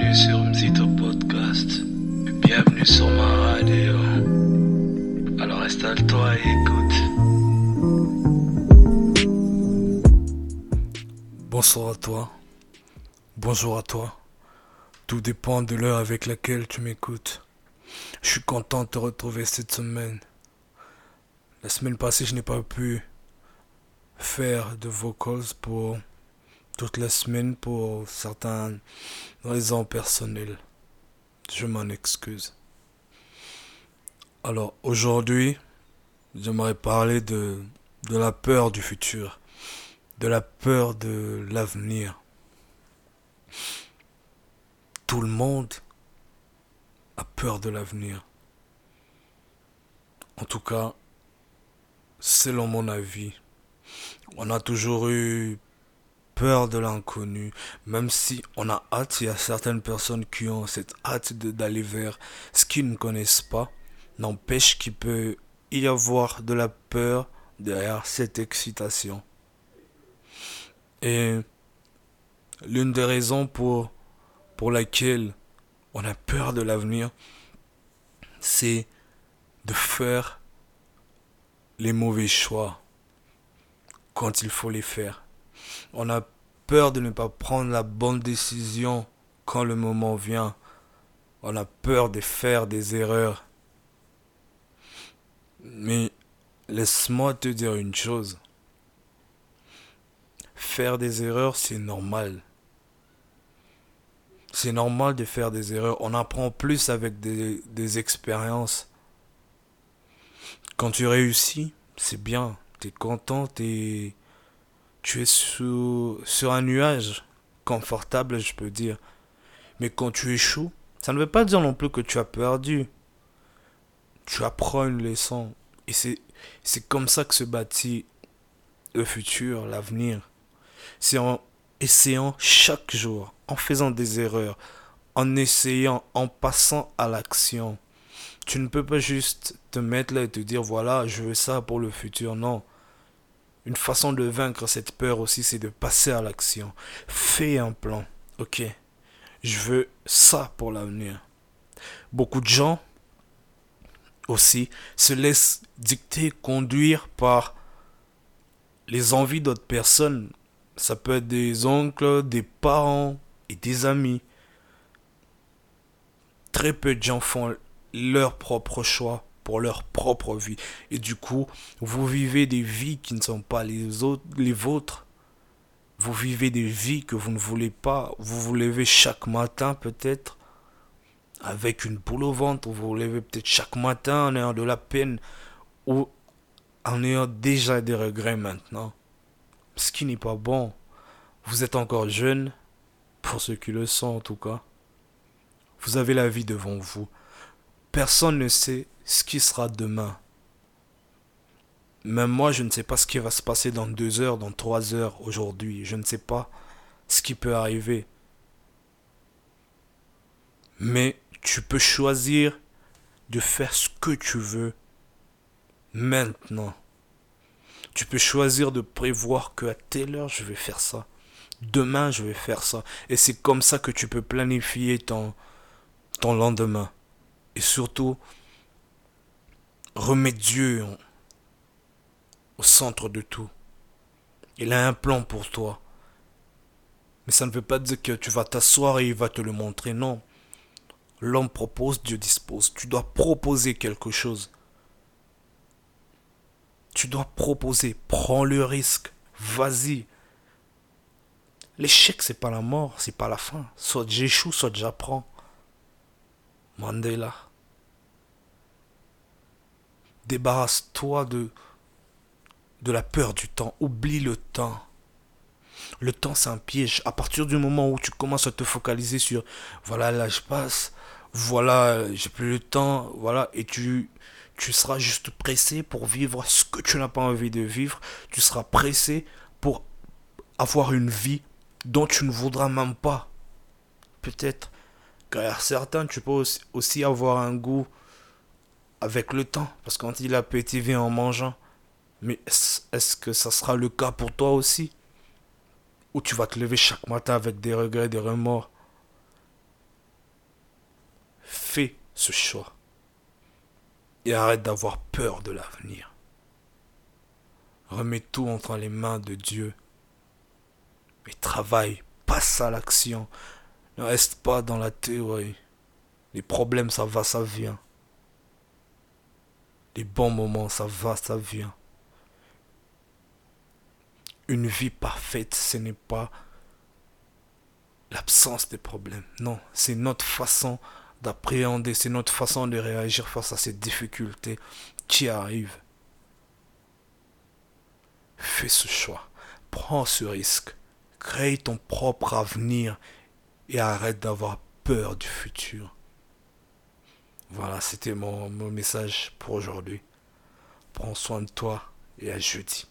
Bienvenue sur Mzito Podcast. Bienvenue sur ma radio. Alors installe-toi et écoute. Bonsoir à toi. Bonjour à toi. Tout dépend de l'heure avec laquelle tu m'écoutes. Je suis content de te retrouver cette semaine. La semaine passée, je n'ai pas pu faire de vocals pour la semaine pour certaines raisons personnelles. Je m'en excuse. Alors aujourd'hui, j'aimerais parler de, de la peur du futur, de la peur de l'avenir. Tout le monde a peur de l'avenir. En tout cas, selon mon avis, on a toujours eu peur de l'inconnu, même si on a hâte, il y a certaines personnes qui ont cette hâte d'aller vers ce qu'ils ne connaissent pas, n'empêche qu'il peut y avoir de la peur derrière cette excitation. Et l'une des raisons pour, pour laquelle on a peur de l'avenir, c'est de faire les mauvais choix quand il faut les faire. On a peur de ne pas prendre la bonne décision quand le moment vient. On a peur de faire des erreurs. Mais laisse-moi te dire une chose. Faire des erreurs, c'est normal. C'est normal de faire des erreurs. On apprend plus avec des, expériences. Quand tu réussis, c'est bien. Tu es content, tu tu es sur, un nuage confortable, je peux dire. Mais quand tu échoues, ça ne veut pas dire non plus que tu as perdu. Tu apprends une leçon. Et c'est comme ça que se bâtit le futur, l'avenir. C'est en essayant chaque jour, en faisant des erreurs, en essayant, en passant à l'action. Tu ne peux pas juste te mettre là et te dire voilà, je veux ça pour le futur. Non. Une façon de vaincre cette peur aussi, c'est de passer à l'action. Fais un plan. Ok? Je veux ça pour l'avenir. Beaucoup de gens aussi se laissent dicter, conduire par les envies d'autres personnes. Ça peut être des oncles, des parents et des amis. Très peu de gens font leur propre choix leur propre vie. Et du coup, vous vivez des vies qui ne sont pas les, autres, les vôtres. Vous vivez des vies que vous ne voulez pas. Vous vous levez chaque matin peut-être avec une boule au ventre. Vous vous levez peut-être chaque matin en ayant de la peine ou en ayant déjà des regrets maintenant. Ce qui n'est pas bon. Vous êtes encore jeune, pour ceux qui le sont en tout cas. Vous avez la vie devant vous. Personne ne sait ce qui sera demain. Même moi, je ne sais pas ce qui va se passer dans deux heures, dans trois heures, aujourd'hui. Je ne sais pas ce qui peut arriver. Mais tu peux choisir de faire ce que tu veux maintenant. Tu peux choisir de prévoir que à telle heure je vais faire ça. Demain je vais faire ça. Et c'est comme ça que tu peux planifier ton, ton lendemain. Et surtout, remets Dieu au centre de tout. Il a un plan pour toi. Mais ça ne veut pas dire que tu vas t'asseoir et il va te le montrer. Non. L'homme propose, Dieu dispose. Tu dois proposer quelque chose. Tu dois proposer. Prends le risque. Vas-y. L'échec, c'est pas la mort, c'est pas la fin. Soit j'échoue, soit j'apprends. Mandela. Débarrasse-toi de, de la peur du temps. Oublie le temps. Le temps, c'est un piège. À partir du moment où tu commences à te focaliser sur voilà, là, je passe, voilà, j'ai plus le temps, voilà, et tu, tu seras juste pressé pour vivre ce que tu n'as pas envie de vivre. Tu seras pressé pour avoir une vie dont tu ne voudras même pas. Peut-être. Car certains, tu peux aussi avoir un goût avec le temps. Parce qu'on dit l'appétit en mangeant. Mais est-ce que ça sera le cas pour toi aussi? Ou tu vas te lever chaque matin avec des regrets, des remords? Fais ce choix. Et arrête d'avoir peur de l'avenir. Remets tout entre les mains de Dieu. Et travaille, passe à l'action. Ne reste pas dans la théorie. Les problèmes, ça va, ça vient. Les bons moments, ça va, ça vient. Une vie parfaite, ce n'est pas l'absence des problèmes. Non, c'est notre façon d'appréhender, c'est notre façon de réagir face à ces difficultés qui arrivent. Fais ce choix, prends ce risque, crée ton propre avenir et arrête d'avoir peur du futur. Voilà, c'était mon, message pour aujourd'hui. Prends soin de toi et à jeudi.